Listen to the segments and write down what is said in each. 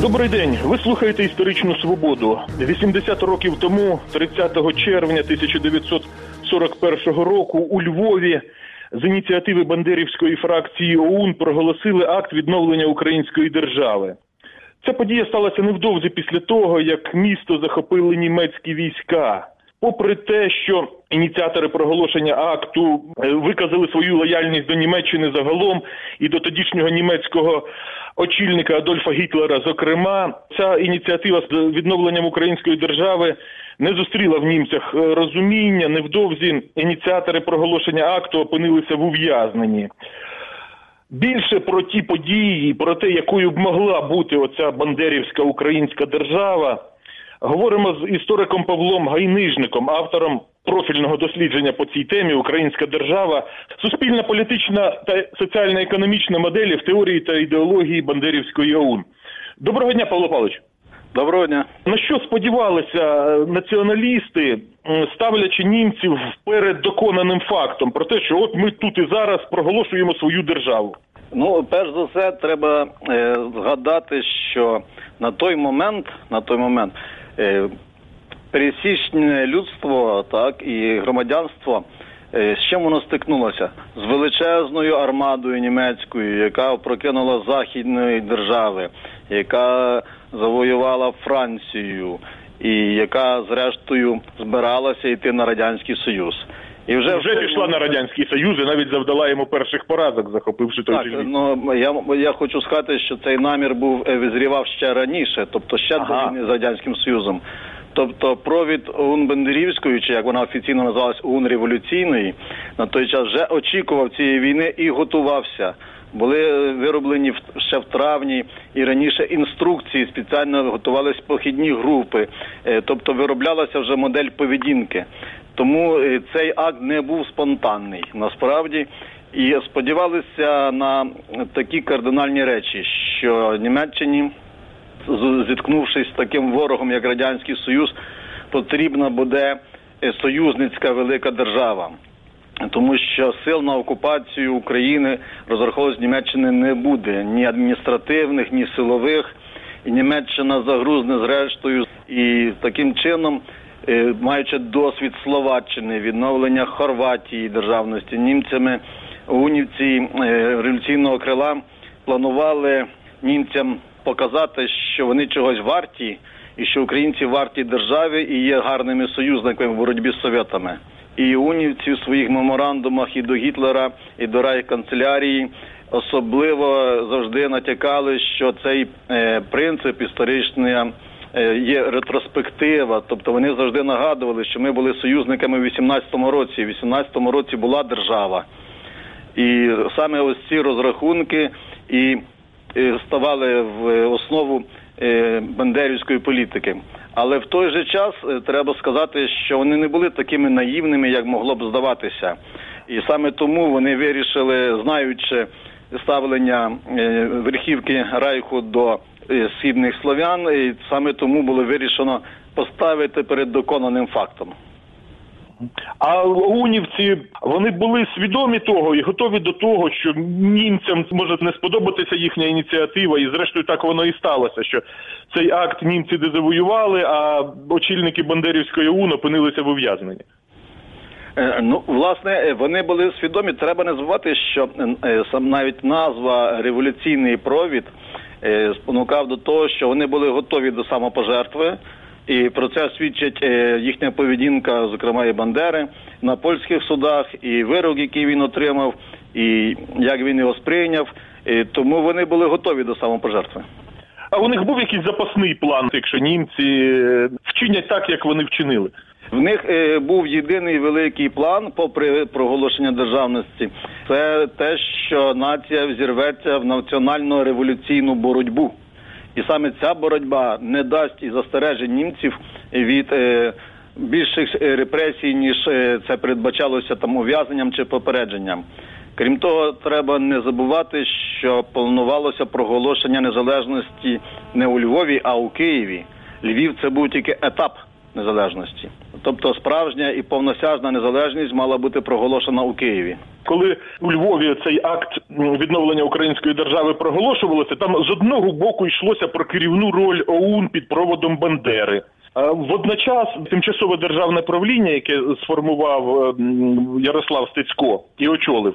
Добрий день. Ви слухаєте історичну свободу. 80 років тому, 30 червня 1941 року, у Львові з ініціативи Бандерівської фракції ОУН проголосили акт відновлення української держави. Ця подія сталася невдовзі після того, як місто захопили німецькі війська. Попри те, що ініціатори проголошення акту е, виказали свою лояльність до Німеччини загалом і до тодішнього німецького очільника Адольфа Гітлера, зокрема, ця ініціатива з відновленням української держави не зустріла в німцях е, розуміння. Невдовзі ініціатори проголошення акту опинилися в ув'язненні. Більше про ті події, про те, якою б могла бути оця бандерівська українська держава, говоримо з істориком Павлом Гайнижником, автором профільного дослідження по цій темі Українська держава, суспільна політична та соціально-економічна моделі в теорії та ідеології Бандерівської ОУН. Доброго дня, Павло Павлович. Доброго дня. На що сподівалися е, націоналісти, ставлячи німців перед доконаним фактом про те, що от ми тут і зараз проголошуємо свою державу? Ну, перш за все, треба е, згадати, що на той момент, на той момент, пересічне людство, так і громадянство. е, З чим воно стикнулося? З величезною армадою німецькою, яка опрокинула західної держави, яка завоювала Францію, і яка, зрештою, збиралася йти на радянський союз. І Вже, в той пішла на радянський союз і навіть завдала йому перших поразок, захопивши той Так, ну я я хочу сказати, що цей намір був е, визрівав ще раніше, тобто ще Ага. до війни з радянським союзом. Тобто провід ОУН Бендерівської, чи як вона офіційно називалась ОУН революційної, на той час вже очікував цієї війни і готувався. Були е, вироблені ще в травні і раніше інструкції, спеціально готувалися похідні групи, Е, тобто вироблялася вже модель поведінки. Тому е, цей акт не був спонтанний насправді. І сподівалися на такі кардинальні речі, що Німеччині, зіткнувшись з таким ворогом, як Радянський Союз, потрібна буде е, союзницька велика держава. Тому що сил на окупацію України розраховувалось Німеччини не буде ні адміністративних, ні силових. І Німеччина загрузне зрештою. І таким чином, е, маючи досвід Словаччини, відновлення Хорватії державності німцями, унівці е, революційного крила планували німцям показати, що вони чогось варті, і що українці варті державі і є гарними союзниками в боротьбі з совєтами. І унівці в своїх меморандумах і до Гітлера, і до райканцелярії особливо завжди натякали, що цей е, принцип історичний е, є ретроспектива. Тобто вони завжди нагадували, що ми були союзниками в 18-му році. В 18-му році була держава. І саме ось ці розрахунки і е, ставали в основу е, бандерівської політики. Але в той же час е, треба сказати, що вони не були такими наївними, як могло б здаватися. І саме тому вони вирішили, знаючи ставлення е, верхівки Райху до е, східних слов'ян, і саме тому було вирішено поставити перед доконаним фактом. А унівці вони були свідомі того і готові до того, що німцям може не сподобатися їхня ініціатива, і зрештою так воно і сталося. Що цей акт німці дезавоювали, а очільники Бандерівської ОУН опинилися в ув'язненні. Е, Ну, власне, е, вони були свідомі. Треба не забувати, що е, сам навіть назва революційний провід спонукав до того, що вони були готові до самопожертви. І про це свідчить їхня поведінка, зокрема і Бандери на польських судах, і вирок, який він отримав, і як він його сприйняв. Е, Тому вони були готові до самопожертви. А у них був якийсь запасний план, якщо німці вчинять так, як вони вчинили. В них е, був єдиний великий план, попри проголошення державності, це те, що нація взірветься в національно революційну боротьбу. І саме ця боротьба не дасть і застережень німців від е, більших е, репресій, ніж е, це передбачалося там ув'язненням чи попередженням. Крім того, треба не забувати, що планувалося проголошення незалежності не у Львові, а у Києві. Львів це був тільки етап незалежності. Тобто справжня і повносяжна незалежність мала бути проголошена у Києві. Коли у Львові цей акт відновлення української держави проголошувалося, там з одного боку йшлося про керівну роль ОУН під проводом Бандери. Водночас тимчасове державне правління, яке сформував е, Ярослав Стецько і очолив,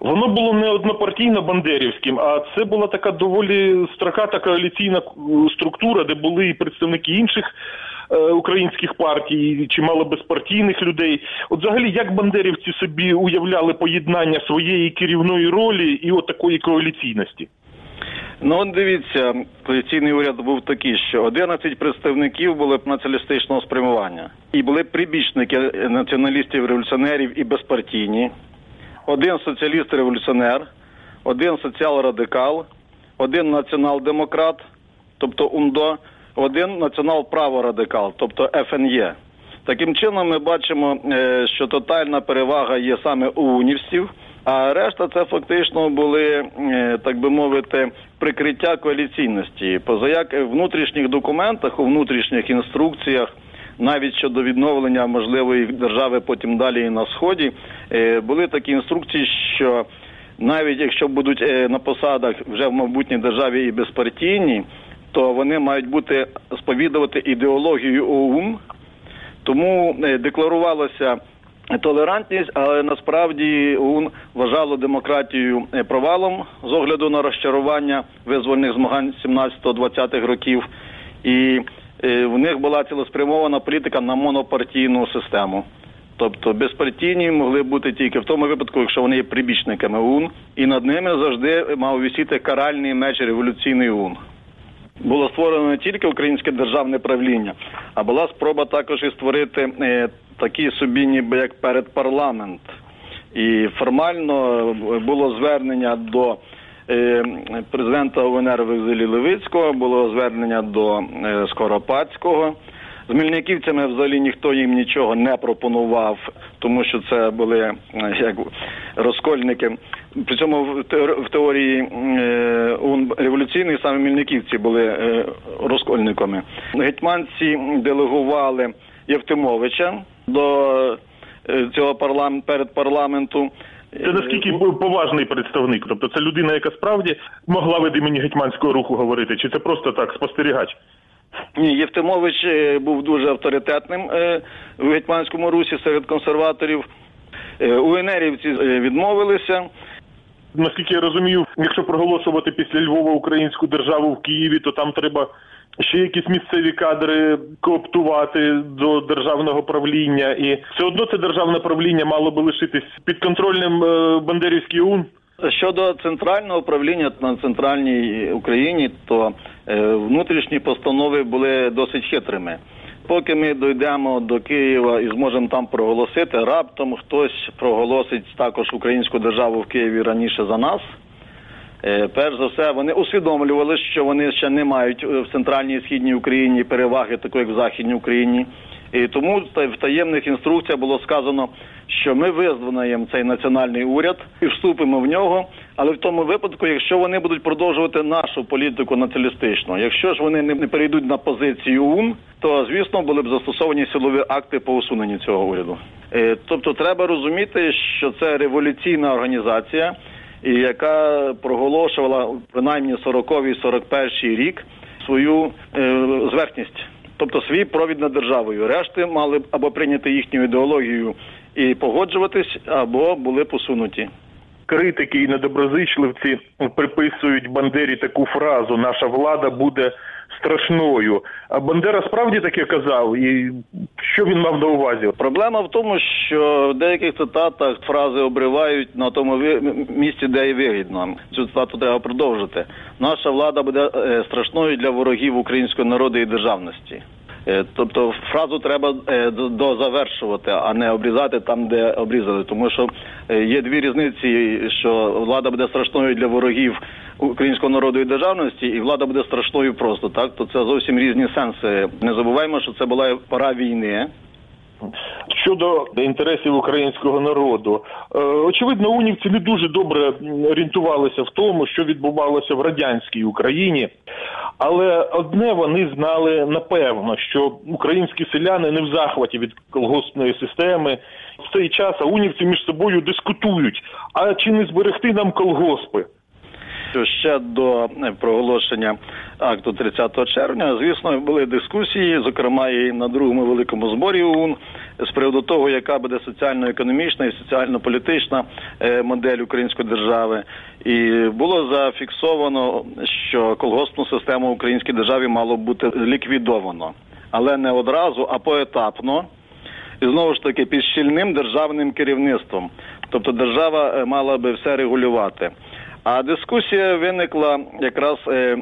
воно було не однопартійно бандерівським, а це була така доволі страхата коаліційна структура, де були і представники інших українських партій, чимало безпартійних людей. От взагалі, як бандерівці собі уявляли поєднання своєї керівної ролі і от коаліційності? Ну, от дивіться, коаліційний уряд був такий, що 11 представників були б націоналістичного спрямування. І були прибічники націоналістів революціонерів і безпартійні. Один соціаліст-революціонер, один соціал-радикал, один націонал-демократ, тобто УНДО, один націонал-праворадикал, тобто ФНЄ. Таким чином, ми бачимо, е, що тотальна перевага є саме у унівців, а решта це фактично були, е, так би мовити, прикриття коаліційності. Позаяк в внутрішніх документах, у внутрішніх інструкціях, навіть щодо відновлення можливої держави потім далі на сході, е, були такі інструкції, що навіть якщо будуть на посадах вже в майбутній державі і безпартійні, то вони мають бути сповідувати ідеологію ОУН, тому е, декларувалося толерантність, але насправді ОУН вважало демократію е, провалом з огляду на розчарування визвольних змагань 17-20-х років, і е, в них була цілеспрямована політика на монопартійну систему. Тобто безпартійні могли бути тільки в тому випадку, якщо вони є прибічниками ОУН, і над ними завжди мав висіти каральний меч революційний ОУН було створено не тільки українське державне правління, а була спроба також і створити е, такий собі, ніби як передпарламент. І формально було звернення до е, президента УНР в Левицького, було звернення до е, Скоропадського. З мельниківцями взагалі ніхто їм нічого не пропонував, тому що це були е, як розкольники. При цьому в теорії е, ОУН революційний саме мельниківці були е, розкольниками. Гетьманці делегували Євтимовича до е, цього парламент перед парламенту. Це наскільки був поважний представник? Тобто це людина, яка справді могла від імені гетьманського руху говорити, чи це просто так спостерігач? Ні, Євтимович е, був дуже авторитетним е, в гетьманському русі серед консерваторів. Е, УНРівці е, відмовилися. Наскільки я розумію, якщо проголошувати після Львова українську державу в Києві, то там треба ще якісь місцеві кадри кооптувати до державного правління, і все одно це державне правління мало би лишитись підконтрольним е, Бандерівський ОУН. Щодо центрального управління на центральній Україні, то внутрішні постанови були досить хитрими. Поки ми дійдемо до Києва і зможемо там проголосити, раптом хтось проголосить також українську державу в Києві раніше за нас. Е, Перш за все, вони усвідомлювали, що вони ще не мають е, в центральній і східній Україні переваги, такої як в західній Україні. І тому в таємних інструкціях було сказано, що ми визвонаємо цей національний уряд і вступимо в нього, але в тому випадку, якщо вони будуть продовжувати нашу політику націоналістичну, якщо ж вони не перейдуть на позицію УН, то звісно були б застосовані силові акти по усуненню цього уряду. Е, Тобто, треба розуміти, що це революційна організація, яка проголошувала принаймні 40-й 41-й рік свою е, зверхність, тобто свій провід над державою. Решти мали б або прийняти їхню ідеологію і погоджуватись, або були посунуті. Критики і недоброзичливці приписують Бандері таку фразу Наша влада буде страшною. А Бандера справді таке казав, і що він мав на увазі? Проблема в тому, що в деяких цитатах фрази обривають на тому місці, де і вигідно. Цю цитату треба продовжити. Наша влада буде е, страшною для ворогів українського народу і державності. Е, Тобто фразу треба е, до- дозавершувати, а не обрізати там, де обрізали. Тому що е, є дві різниці: що влада буде страшною для ворогів українського народу і державності, і влада буде страшною просто так. То це зовсім різні сенси. Не забуваємо, що це була пора війни. Щодо інтересів українського народу, очевидно, унівці не дуже добре орієнтувалися в тому, що відбувалося в радянській Україні. Але одне вони знали напевно, що українські селяни не в захваті від колгоспної системи. В цей час аунівці між собою дискутують: а чи не зберегти нам колгоспи? Ще до е, проголошення акту 30 червня, звісно, були дискусії, зокрема і на другому великому зборі ОУН, з приводу того, яка буде соціально-економічна і соціально-політична е, модель української держави. І було зафіксовано, що колгоспну систему українській державі мало бути ліквідовано, але не одразу, а поетапно. І знову ж таки під щільним державним керівництвом, тобто держава е, мала би все регулювати. А дискусія виникла якраз е,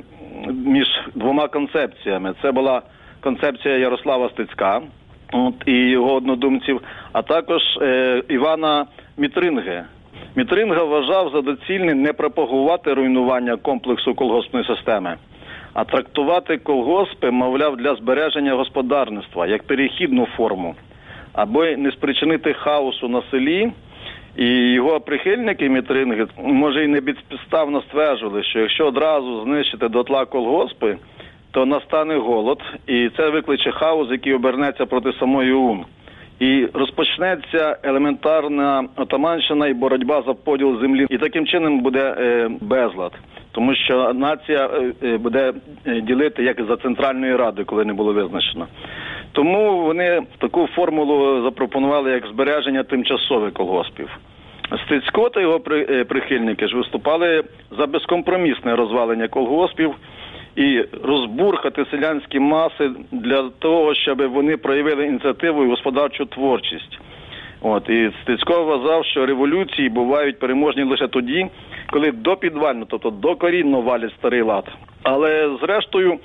між двома концепціями. Це була концепція Ярослава Стецька от, і його однодумців, а також е, Івана Мітринге. Мітринга вважав за доцільне не пропагувати руйнування комплексу колгоспної системи, а трактувати колгоспи, мовляв, для збереження господарництва як перехідну форму, аби не спричинити хаосу на селі. І його прихильники Мітринги, може, і не безпідставно стверджували, що якщо одразу знищити дотла колгоспи, то настане голод, і це викличе хаос, який обернеться проти самої ОУН. І розпочнеться елементарна отаманщина і боротьба за поділ землі. І таким чином буде е, безлад, тому що нація е, е, буде ділити як за центральної ради, коли не було визначено. Тому вони таку формулу запропонували як збереження тимчасових колгоспів. Стецько та його прихильники ж виступали за безкомпромісне розвалення колгоспів і розбурхати селянські маси для того, щоб вони проявили ініціативу і господарчу творчість. От і Стецько вважав, що революції бувають переможні лише тоді, коли допідвально, тобто докорінно валять старий лад. Але зрештою.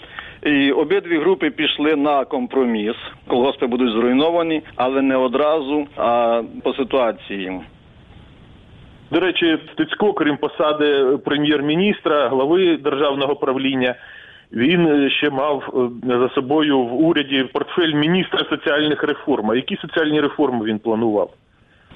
І обидві групи пішли на компроміс. Колгоспи будуть зруйновані, але не одразу, а по ситуації. До речі, Стецько, крім посади прем'єр-міністра, глави державного правління, він е, ще мав е, за собою в уряді портфель міністра соціальних реформ. А які соціальні реформи він планував?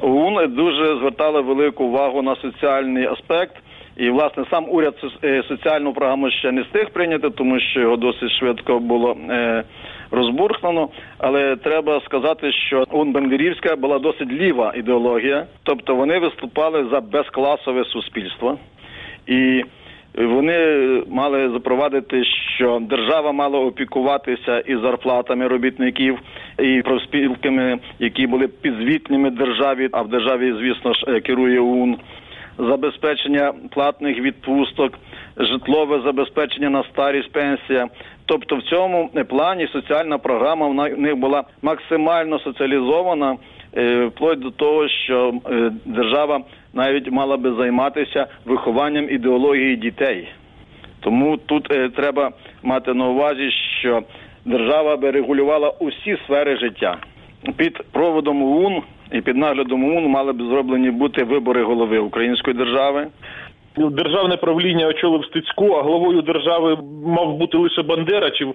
ОУН дуже звертала велику увагу на соціальний аспект. І власне сам уряд е, соціальну програму ще не встиг прийняти, тому що його досить швидко було е, розбурхнено. Але треба сказати, що ОУН Бенгерівська була досить ліва ідеологія, тобто вони виступали за безкласове суспільство і. Вони мали запровадити, що держава мала опікуватися і зарплатами робітників, і профспілками, які були підзвітними державі, а в державі, звісно ж, е, керує ОУН забезпечення платних відпусток, житлове забезпечення на старість, пенсія. Тобто, в цьому плані соціальна програма в них була максимально соціалізована, е, вплоть до того, що е, держава навіть мала би займатися вихованням ідеології дітей. Тому тут е, треба мати на увазі, що держава би регулювала усі сфери життя. Під проводом ОУН і під наглядом ОУН мали б зроблені бути вибори голови української держави. Ну, Державне правління очолив Стецько, а главою держави мав бути лише Бандера. Чи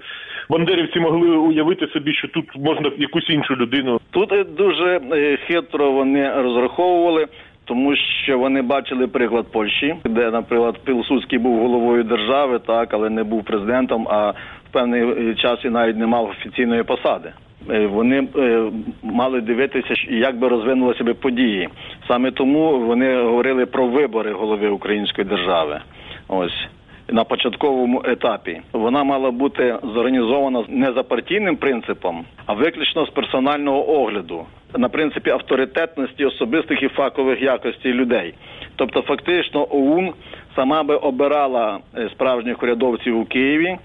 бандерівці могли уявити собі, що тут можна якусь іншу людину? Тут е, дуже е, хитро вони розраховували, тому що вони бачили приклад Польщі, де, наприклад, Пілсудський був головою держави, так, але не був президентом, а в певний час і навіть не мав офіційної посади. Е, Вони е, мали дивитися, як би розвинулися би події. Саме тому вони говорили про вибори голови української держави. Ось на початковому етапі. Вона мала бути зорганізована не за партійним принципом, а виключно з персонального огляду. На принципі авторитетності особистих і фахових якостей людей. Тобто, фактично, ОУН сама би обирала е, справжніх урядовців у Києві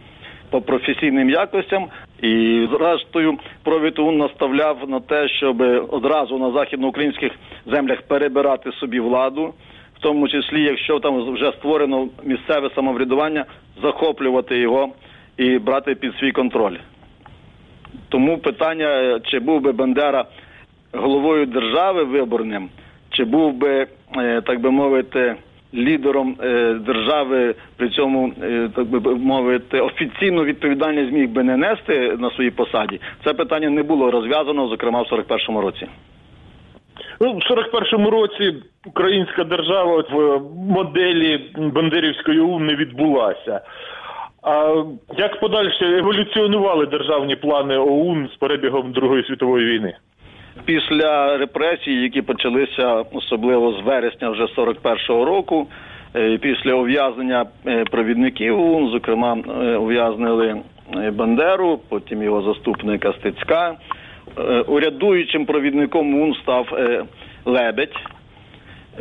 по професійним якостям, і зрештою провід ОУН наставляв на те, щоб одразу на західноукраїнських землях перебирати собі владу, в тому числі, якщо там вже створено місцеве самоврядування, захоплювати його і брати під свій контроль. Тому питання, чи був би Бандера головою держави виборним, чи був би, е, так би мовити, лідером е, держави, при цьому, е, так би мовити, офіційну відповідальність міг би не нести на своїй посаді. Це питання не було розв'язано, зокрема в 41-му році. Ну, в 41-му році українська держава в моделі Бандерівської ОУН не відбулася. А як подальше еволюціонували державні плани ОУН з перебігом Другої світової війни? Після репресій, які почалися особливо з вересня вже 41-го року, е, після ув'язнення е, провідників ОУН, зокрема, е, ув'язнили Бандеру, потім його заступника Стецька. Урядуючим провідником ОУН став Лебедь.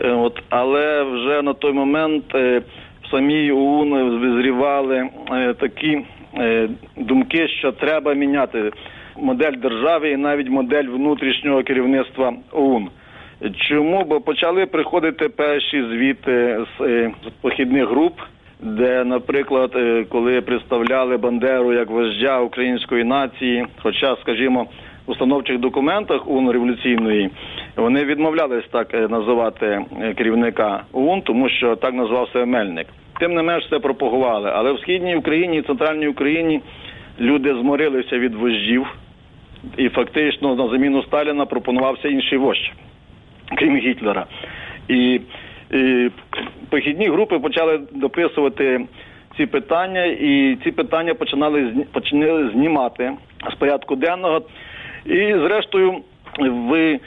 От, але вже на той момент в самій ОУН визрівали е, такі думки, що треба міняти модель держави і навіть модель внутрішнього керівництва ОУН. Чому? Бо почали приходити перші звіти з, е, похідних груп, де, наприклад, е, коли представляли Бандеру як вождя української нації, хоча, скажімо, в установчих документах ОУН революційної вони відмовлялись так е, називати керівника ОУН, тому що так назвав себе Мельник. Тим не менш це пропагували. Але в східній Україні і центральній Україні люди зморилися від вождів, і фактично на заміну Сталіна пропонувався інший вождь, крім Гітлера. І, і похідні групи почали дописувати ці питання, і ці питання починали почали знімати з порядку денного. І зрештою, в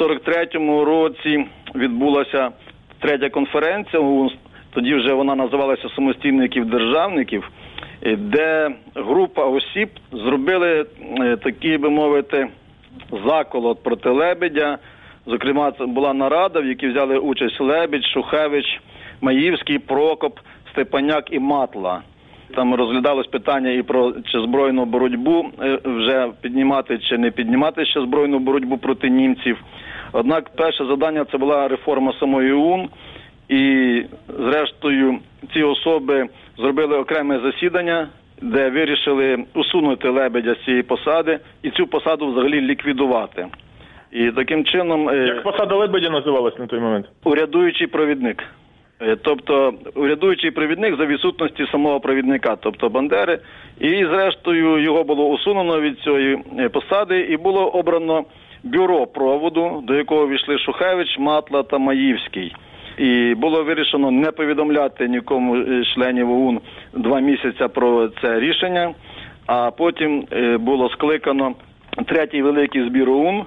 43-му році відбулася третя конференція. Тоді вже вона називалася самостійників державників, де група осіб зробили е, такий би мовити заколот проти Лебедя. Зокрема, це була нарада, в якій взяли участь Лебедь, Шухевич, Маївський, Прокоп, Степаняк і Матла. Там розглядалось питання і про чи збройну боротьбу е, вже піднімати чи не піднімати ще збройну боротьбу проти німців. Однак перше завдання це була реформа самої ОУН, і зрештою ці особи зробили окреме засідання, де вирішили усунути лебедя з цієї посади і цю посаду взагалі ліквідувати. І таким чином е, Як посада Лебедя називалась на той момент? урядуючий провідник. Е, Тобто урядуючий провідник за відсутності самого провідника, тобто Бандери, і зрештою його було усунено від цієї е, посади, і було обрано бюро проводу, до якого війшли Шухевич, Матла та Маївський. І було вирішено не повідомляти нікому е, членів ОУН два місяці про це рішення. А потім е, було скликано третій великий збір ОУН.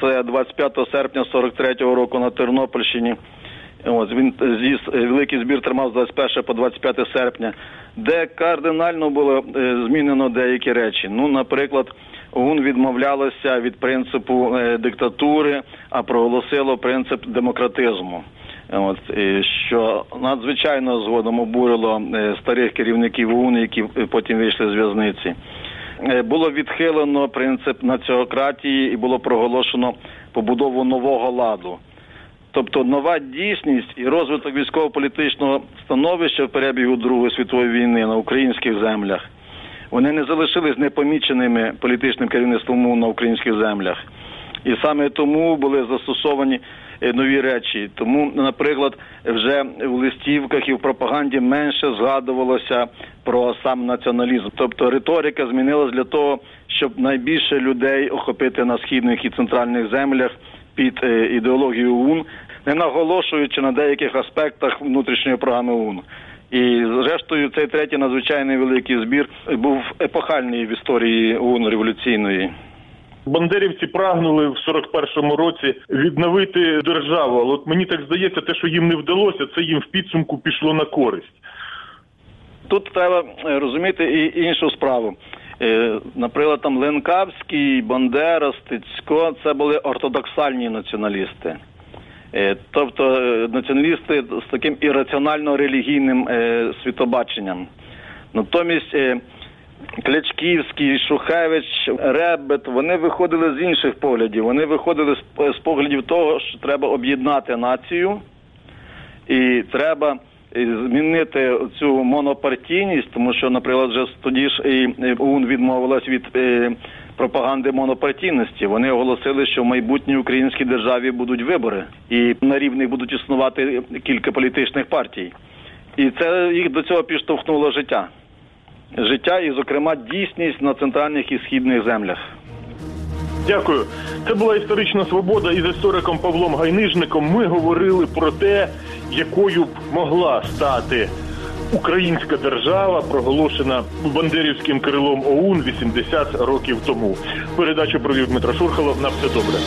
Це 25 серпня 43-го року на Тернопільщині. Ось він з'їзд, е, великий збір тримав з 21 по 25 серпня, де кардинально було е, змінено деякі речі. Ну, наприклад, ОУН відмовлялося від принципу е, диктатури, а проголосило принцип демократизму. От е, що надзвичайно згодом обурило е, старих керівників ОУН, які е, потім вийшли з в'язниці. Було відхилено принцип націократії і було проголошено побудову нового ладу. Тобто нова дійсність і розвиток військово-політичного становища в перебігу Другої світової війни на українських землях. Вони не залишились непоміченими політичним керівництвом на українських землях. І саме тому були застосовані нові речі. Тому, наприклад, вже в листівках і в пропаганді менше згадувалося про сам націоналізм. Тобто риторика змінилась для того, щоб найбільше людей охопити на східних і центральних землях під е, ідеологію ОУН, не наголошуючи на деяких аспектах внутрішньої програми ОУН. І зрештою, цей третій надзвичайний великий збір був епохальний в історії ОУН революційної. Бандерівці прагнули в 41-му році відновити державу, але от мені так здається, те, що їм не вдалося, це їм в підсумку пішло на користь. Тут треба е, розуміти і іншу справу. Е, Наприклад, там Ленкавський, Бандера, Стецько це були ортодоксальні націоналісти. Е, Тобто націоналісти з таким ірраціонально-релігійним е, світобаченням. Натомість Клячківський, Шухевич, Ребет, вони виходили з інших поглядів. Вони виходили з, поглядів того, що треба об'єднати націю, і треба е, змінити цю монопартійність, тому що, наприклад, вже тоді ж і ОУН відмовилась від е, пропаганди монопартійності. Вони оголосили, що в майбутній українській державі будуть вибори, і на рівних будуть існувати кілька політичних партій. І це їх до цього підштовхнуло життя. Життя і, зокрема, дійсність на центральних і східних землях. Дякую. Це була історична свобода. І з істориком Павлом Гайнижником ми говорили про те, якою б могла стати українська держава, проголошена бандерівським крилом ОУН 80 років тому. Передачу провів Дмитро Шурхало. На все добре.